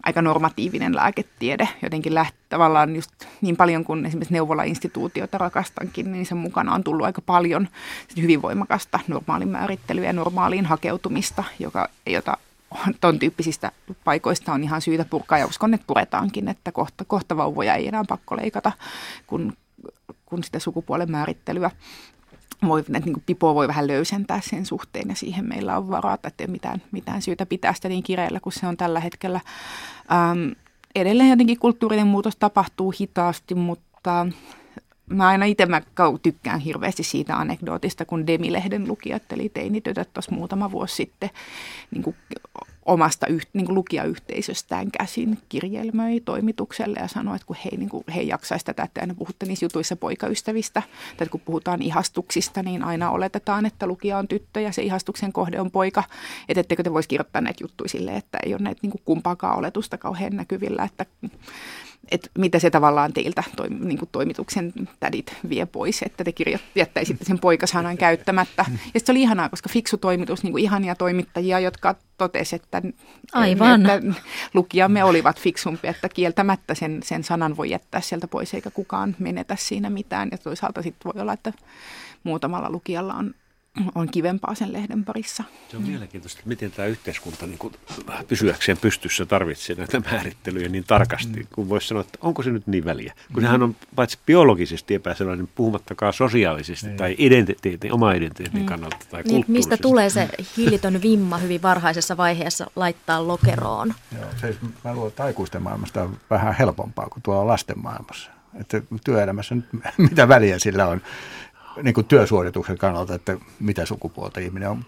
aika normatiivinen lääketiede, jotenkin läht, tavallaan just niin paljon kuin esimerkiksi neuvola-instituutiota rakastankin, niin sen mukana on tullut aika paljon hyvin voimakasta normaalin määrittelyä ja normaaliin hakeutumista, joka, jota ton tyyppisistä paikoista on ihan syytä purkaa. Ja uskon, että puretaankin, että kohta, kohta vauvoja ei enää pakko leikata, kun, kun sitä sukupuolen määrittelyä voi, että niin pipo voi vähän löysentää sen suhteen ja siihen meillä on varaa, että ei ole mitään, mitään syytä pitää sitä niin kireellä kuin se on tällä hetkellä. Ähm, edelleen jotenkin kulttuurinen muutos tapahtuu hitaasti, mutta mä aina itse mä tykkään hirveästi siitä anekdootista, kun Demilehden lukijat, eli teinitytöt tuossa muutama vuosi sitten niin kuin omasta yht, niin kuin lukijayhteisöstään käsin kirjelmöi toimitukselle ja sanoi, että kun he, niin kuin, he jaksaisi tätä, että aina puhutte niissä jutuissa poikaystävistä, tai kun puhutaan ihastuksista, niin aina oletetaan, että lukija on tyttö ja se ihastuksen kohde on poika, että ettekö te voisi kirjoittaa näitä juttuja silleen, että ei ole näitä niin kuin kumpaakaan oletusta kauhean näkyvillä, että että mitä se tavallaan teiltä toi, niin kuin toimituksen tädit vie pois, että te kirjo, jättäisitte sen poikasanan käyttämättä. Ja se oli ihanaa, koska fiksu toimitus, niin kuin ihania toimittajia, jotka totesivat, että, Aivan. että lukijamme olivat fiksumpia, että kieltämättä sen, sen sanan voi jättää sieltä pois, eikä kukaan menetä siinä mitään. Ja toisaalta sitten voi olla, että muutamalla lukijalla on on kivempaa sen lehden parissa. Se on mielenkiintoista, että miten tämä yhteiskunta niin kuin, pysyäkseen pystyssä tarvitsee näitä määrittelyjä niin tarkasti, mm. kun voisi sanoa, että onko se nyt niin väliä. Kun mm. sehän on paitsi biologisesti epäsellainen, puhumattakaan sosiaalisesti mm. tai identiteetin, oma identiteetin mm. kannalta tai niin, Mistä tulee se hillitön vimma hyvin varhaisessa vaiheessa laittaa lokeroon? Joo, se, mä luulen, että aikuisten maailmasta on vähän helpompaa kuin tuolla lasten maailmassa. Että työelämässä mitä väliä sillä on niin kuin työsuorituksen kannalta, että mitä sukupuolta ihminen on.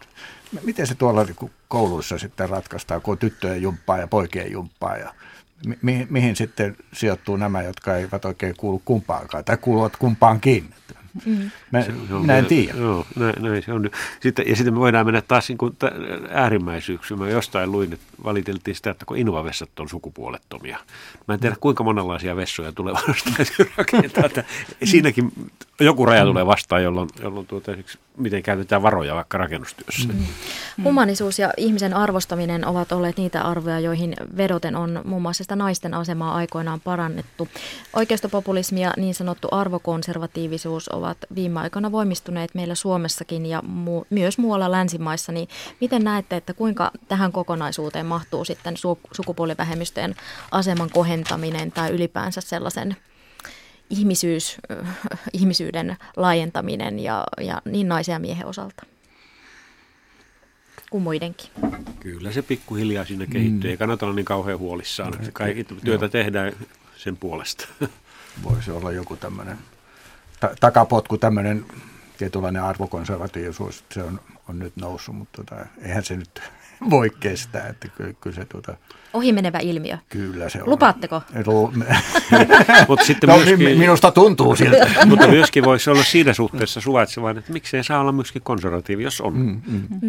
Miten se tuolla niin kouluissa sitten ratkaistaan, kun on tyttöjen jumppaa ja poikien jumppaa ja mi- mihin sitten sijoittuu nämä, jotka eivät oikein kuulu kumpaankaan tai kuuluvat kumpaankin? Mm. Mä, minä en tiedä. Joo, näin, näin se on. Sitten, ja sitten me voidaan mennä taas niin kuin äärimmäisyyksiin. Mä jostain luin, että valiteltiin sitä, että kun Inova-vessat on sukupuolettomia. Mä en tiedä, kuinka monenlaisia vessoja tulevaisuudessa rakentaa. Että siinäkin joku raja tulee vastaan, jolloin, jolloin tuota, miten käytetään varoja vaikka rakennustyössä. Mm. Humanisuus ja ihmisen arvostaminen ovat olleet niitä arvoja, joihin vedoten on muun muassa sitä naisten asemaa aikoinaan parannettu. Oikeistopopulismi ja niin sanottu arvokonservatiivisuus ovat viime aikoina voimistuneet meillä Suomessakin ja mu- myös muualla länsimaissa. Niin miten näette, että kuinka tähän kokonaisuuteen mahtuu sitten su- sukupuolivähemmistöjen aseman kohentaminen tai ylipäänsä sellaisen ihmisyys, ihmisyyden laajentaminen ja, ja niin naisen ja miehen osalta kuin muidenkin. Kyllä se pikkuhiljaa sinne kehittyy. Mm. Ei kannata olla niin kauhean huolissaan. Kaikki työtä joo. tehdään sen puolesta. Voisi olla joku tämmöinen ta- takapotku, tämmöinen tietynlainen arvokonservatiivisuus, se on, on nyt noussut, mutta tota, eihän se nyt voi kestää. Että kyllä, kyllä se, tuota, Ohimenevä ilmiö. Kyllä se on. Lupaatteko? Mutta sitten no, myöskin, minusta tuntuu siltä. mutta myöskin voisi olla siinä suhteessa suvaitsevainen, että miksei saa olla myöskin konservatiivi, jos on. Mm, mm.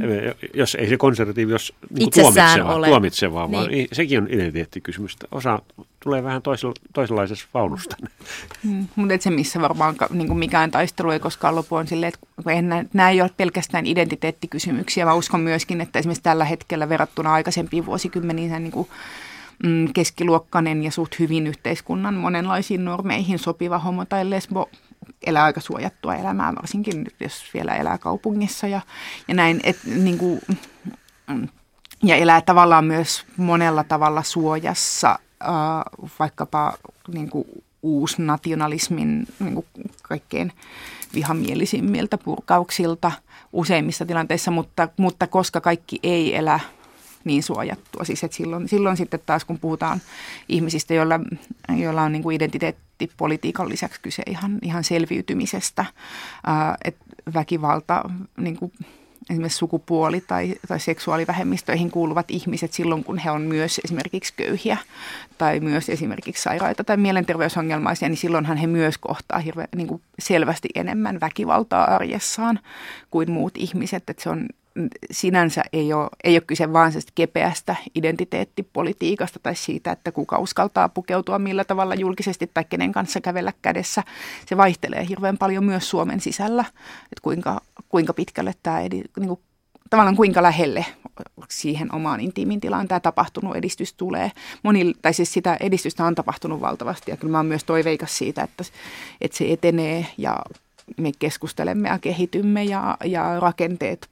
Jos ei se konservatiivi, jos niin tuomitseva, ole. tuomitsevaa, niin. vaan sekin on identiteettikysymys. Osa tulee vähän toisella, toisenlaisessa vaunusta. Mm, mutta se, missä varmaan niin kuin mikään taistelu ei koskaan lopu, on silleen, että en, nämä ei ole pelkästään identiteettikysymyksiä. Mä uskon myöskin, että esimerkiksi tällä hetkellä verrattuna aikaisempiin vuosikymmeniin niin kuin mm, keskiluokkainen ja suht hyvin yhteiskunnan monenlaisiin normeihin sopiva homo tai lesbo elää aika suojattua elämää, varsinkin jos vielä elää kaupungissa ja, ja näin. Et, niin kuin, mm, ja elää tavallaan myös monella tavalla suojassa äh, vaikkapa niin kuin uusnationalismin niin kuin kaikkein vihamielisimmiltä purkauksilta useimmissa tilanteissa, mutta, mutta koska kaikki ei elä niin suojattua. Siis että silloin, silloin sitten taas, kun puhutaan ihmisistä, joilla, joilla on niin kuin identiteettipolitiikan lisäksi kyse ihan, ihan selviytymisestä, ää, että väkivalta, niin kuin esimerkiksi sukupuoli- tai, tai seksuaalivähemmistöihin kuuluvat ihmiset silloin, kun he on myös esimerkiksi köyhiä tai myös esimerkiksi sairaita tai mielenterveysongelmaisia, niin silloinhan he myös kohtaa hirve, niin kuin selvästi enemmän väkivaltaa arjessaan kuin muut ihmiset. Että se on sinänsä ei ole, ei ole kyse vain kepeästä identiteettipolitiikasta tai siitä, että kuka uskaltaa pukeutua millä tavalla julkisesti tai kenen kanssa kävellä kädessä. Se vaihtelee hirveän paljon myös Suomen sisällä, että kuinka, kuinka pitkälle tämä, edi, niin kuin, tavallaan kuinka lähelle siihen omaan intiimin tilaan tämä tapahtunut edistys tulee. Moni, tai siis sitä edistystä on tapahtunut valtavasti ja kyllä mä oon myös toiveikas siitä, että, että se etenee ja me keskustelemme ja kehitymme ja, ja rakenteet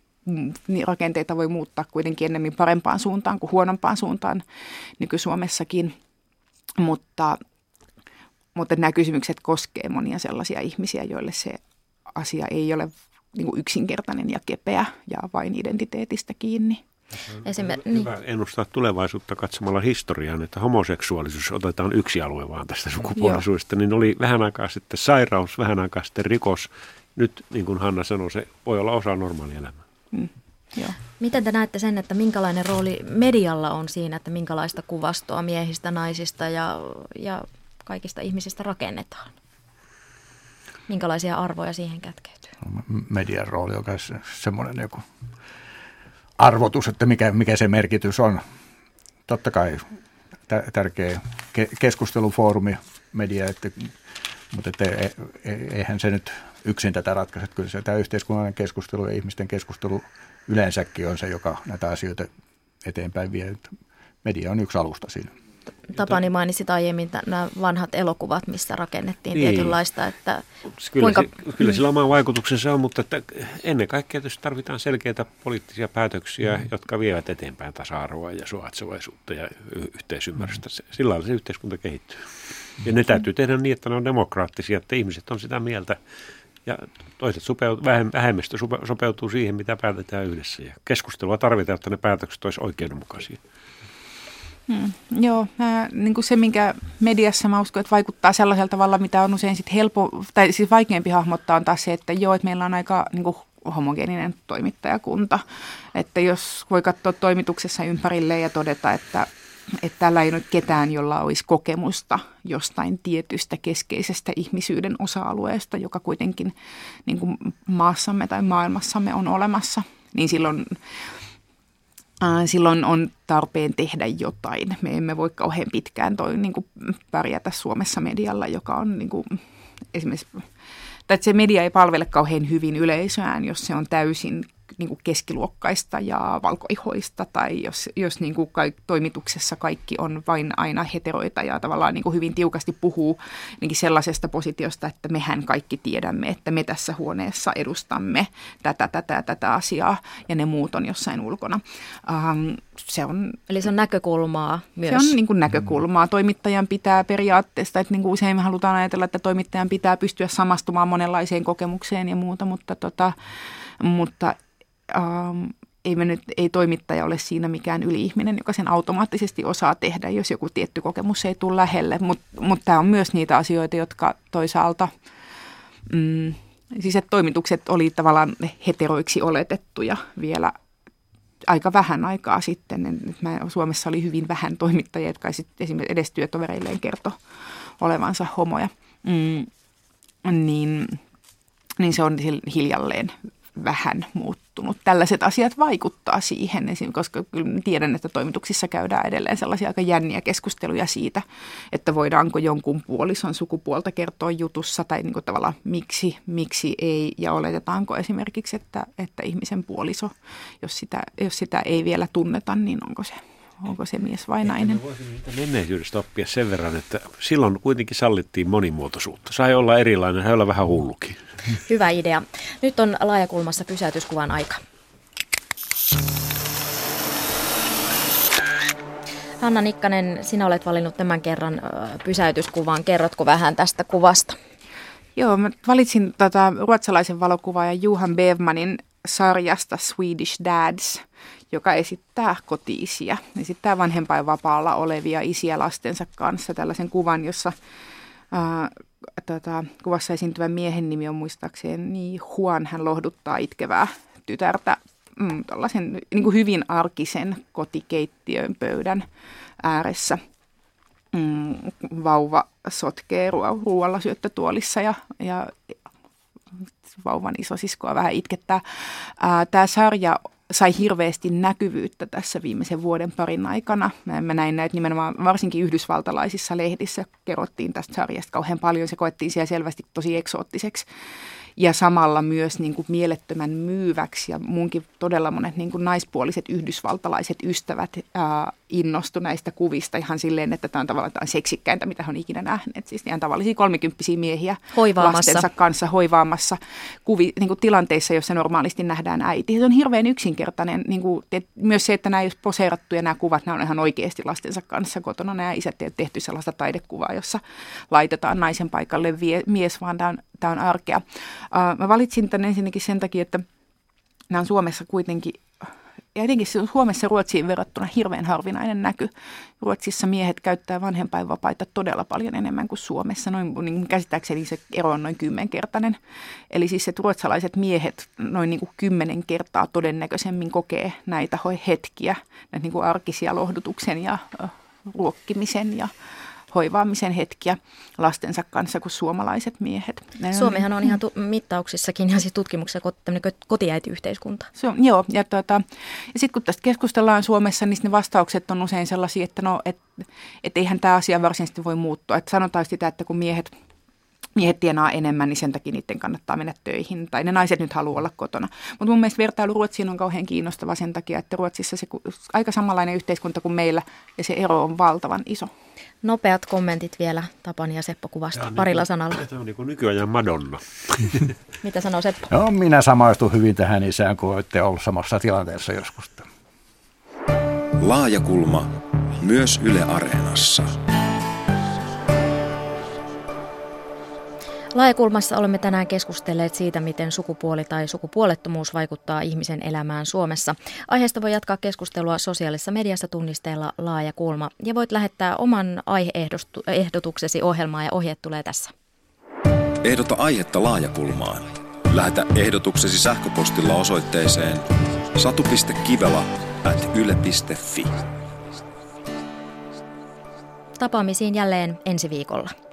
niin rakenteita voi muuttaa kuitenkin ennemmin parempaan suuntaan kuin huonompaan suuntaan nyky-Suomessakin. Mutta, mutta nämä kysymykset koskee monia sellaisia ihmisiä, joille se asia ei ole niin kuin yksinkertainen ja kepeä ja vain identiteetistä kiinni. Esimer- niin. Hyvä ennustaa tulevaisuutta katsomalla historiaan, että homoseksuaalisuus otetaan yksi alue vaan tästä sukupuolisuudesta, niin oli vähän aikaa sitten sairaus, vähän aikaa sitten rikos. Nyt, niin kuin Hanna sanoi, se voi olla osa normaalielämää. Mm. Joo. Miten te näette sen, että minkälainen rooli medialla on siinä, että minkälaista kuvastoa miehistä, naisista ja, ja kaikista ihmisistä rakennetaan? Minkälaisia arvoja siihen kätkeytyy? Median rooli on myös semmoinen joku arvotus, että mikä, mikä se merkitys on. Totta kai tärkeä ke- keskustelufoorumi media, että, mutta että e, e, eihän se nyt yksin tätä ratkaise. Kyllä se tämä yhteiskunnallinen keskustelu ja ihmisten keskustelu yleensäkin on se, joka näitä asioita eteenpäin vie. Media on yksi alusta siinä. Tapani mainitsit aiemmin nämä vanhat elokuvat, missä rakennettiin niin. tietynlaista, että kyllä, kuinka... se, kyllä sillä oma vaikutuksensa on, mutta että ennen kaikkea tietysti tarvitaan selkeitä poliittisia päätöksiä, mm. jotka vievät eteenpäin tasa-arvoa ja suvaitsevaisuutta ja yhteisymmärrystä. Mm. Sillä lailla se yhteiskunta kehittyy. Ja ne täytyy tehdä niin, että ne on demokraattisia, että ihmiset on sitä mieltä, ja toiset sopeut, vähemmistö sopeutuu siihen, mitä päätetään yhdessä. Ja keskustelua tarvitaan, että ne päätökset olisivat oikeudenmukaisia. Hmm, joo, mä, niin kuin se, minkä mediassa mä uskon, että vaikuttaa sellaisella tavalla, mitä on usein sit helpo, tai siis vaikeampi hahmottaa, on taas se, että joo, että meillä on aika niin kuin homogeeninen toimittajakunta. Että jos voi katsoa toimituksessa ympärille ja todeta, että että täällä ei ole ketään, jolla olisi kokemusta jostain tietystä keskeisestä ihmisyyden osa-alueesta, joka kuitenkin niin kuin maassamme tai maailmassamme on olemassa, niin silloin, äh, silloin on tarpeen tehdä jotain. Me emme voi kauhean pitkään toi, niin kuin pärjätä Suomessa medialla, joka on niin kuin, esimerkiksi tai että se media ei palvele kauhean hyvin yleisöään, jos se on täysin niin kuin keskiluokkaista ja valkoihoista tai jos, jos niin kuin kaik, toimituksessa kaikki on vain aina heteroita ja tavallaan niin kuin hyvin tiukasti puhuu niin sellaisesta positiosta, että mehän kaikki tiedämme, että me tässä huoneessa edustamme tätä, tätä tätä asiaa ja ne muut on jossain ulkona. Ähm, se on, Eli se on näkökulmaa myös. Se on niin kuin näkökulmaa. Toimittajan pitää periaatteessa, että niin kuin usein me halutaan ajatella, että toimittajan pitää pystyä samastumaan monenlaiseen kokemukseen ja muuta, mutta, tota, mutta ähm, ei, me nyt, ei toimittaja ole siinä mikään yli-ihminen, joka sen automaattisesti osaa tehdä, jos joku tietty kokemus ei tule lähelle. Mutta mut tämä on myös niitä asioita, jotka toisaalta, mm, siis että toimitukset oli tavallaan heteroiksi oletettuja vielä aika vähän aikaa sitten. Mä, Suomessa oli hyvin vähän toimittajia, jotka esimerkiksi edes työtovereilleen kertoi olevansa homoja. Mm, niin, niin se on hiljalleen vähän muuttunut. Tällaiset asiat vaikuttaa siihen, koska kyllä tiedän, että toimituksissa käydään edelleen sellaisia aika jänniä keskusteluja siitä, että voidaanko jonkun puolison sukupuolta kertoa jutussa tai niin kuin tavallaan miksi, miksi ei ja oletetaanko esimerkiksi, että, että ihmisen puoliso, jos sitä, jos sitä ei vielä tunneta, niin onko se onko se mies vai nainen. Me voisimme menneisyydestä oppia sen verran, että silloin kuitenkin sallittiin monimuotoisuutta. Sai olla erilainen, sai olla vähän hullukin. Hyvä idea. Nyt on laajakulmassa pysäytyskuvan aika. Hanna Nikkanen, sinä olet valinnut tämän kerran pysäytyskuvan. Kerrotko vähän tästä kuvasta? Joo, mä valitsin tota, ruotsalaisen valokuvaajan Juhan Bevmanin sarjasta Swedish Dads, joka esittää kotiisiä, esittää vanhempainvapaalla olevia isiä lastensa kanssa tällaisen kuvan, jossa ää, tota, kuvassa esiintyvän miehen nimi on muistaakseni Juan, hän lohduttaa itkevää tytärtä mm, niin kuin hyvin arkisen kotikeittiön pöydän ääressä. Mm, vauva sotkee ruoalla syöttötuolissa ja, ja vauvan isosiskoa vähän itkettää. Tämä sarja sai hirveästi näkyvyyttä tässä viimeisen vuoden parin aikana. Mä näin näitä nimenomaan varsinkin yhdysvaltalaisissa lehdissä kerrottiin tästä sarjasta kauhean paljon. Se koettiin siellä selvästi tosi eksoottiseksi ja samalla myös niin kuin mielettömän myyväksi. Ja munkin todella monet niin kuin naispuoliset yhdysvaltalaiset ystävät ää, innostu näistä kuvista ihan silleen, että tämä on tavallaan tämä on seksikkäintä, mitä he on ikinä nähneet. Siis ihan tavallisia kolmikymppisiä miehiä lastensa kanssa hoivaamassa kuvi, niin kuin tilanteissa, joissa normaalisti nähdään äiti. Se on hirveän yksinkertainen. Niin kuin, myös se, että nämä ei poseerattu ja nämä kuvat, nämä on ihan oikeasti lastensa kanssa kotona. Nämä isät ei tehty sellaista taidekuvaa, jossa laitetaan naisen paikalle vie, mies, vaan tämä on, tämä on arkea. Mä valitsin tämän ensinnäkin sen takia, että nämä on Suomessa kuitenkin ja etenkin Suomessa Ruotsiin verrattuna hirveän harvinainen näky. Ruotsissa miehet käyttää vanhempainvapaita todella paljon enemmän kuin Suomessa. Noin, niin käsittääkseni se ero on noin kymmenkertainen. Eli siis että ruotsalaiset miehet noin niin kuin kymmenen kertaa todennäköisemmin kokee näitä hetkiä, näitä niin kuin arkisia lohdutuksen ja ruokkimisen ja hoivaamisen hetkiä lastensa kanssa kuin suomalaiset miehet. Ne Suomihan on ihan tu- mittauksissakin ja siis tutkimuksessa tämmöinen kotiäitiyhteiskunta. Se on, joo, ja, tuota, ja sitten kun tästä keskustellaan Suomessa, niin ne vastaukset on usein sellaisia, että no, et, et eihän tämä asia varsinaisesti voi muuttua. Et sanotaan sitä, että kun miehet miehet tienaa enemmän, niin sen takia niiden kannattaa mennä töihin. Tai ne naiset nyt haluaa olla kotona. Mutta mun mielestä vertailu Ruotsiin on kauhean kiinnostava sen takia, että Ruotsissa se aika samanlainen yhteiskunta kuin meillä ja se ero on valtavan iso. Nopeat kommentit vielä Tapani ja Seppo kuvasta ja parilla niin sanalla. Se on niin kuin nykyajan Madonna. Mitä sanoo Seppo? No, minä samaistun hyvin tähän isään, kun olette ollut samassa tilanteessa joskus. Laajakulma myös Yle Areenassa. Laajakulmassa olemme tänään keskustelleet siitä, miten sukupuoli tai sukupuolettomuus vaikuttaa ihmisen elämään Suomessa. Aiheesta voi jatkaa keskustelua sosiaalisessa mediassa tunnisteella Laajakulma ja voit lähettää oman aiheehdotuksesi ohjelmaan ja ohjeet tulee tässä. Ehdota aihetta Laajakulmaan. Lähetä ehdotuksesi sähköpostilla osoitteeseen satu.kivela at yle.fi. Tapaamisiin jälleen ensi viikolla.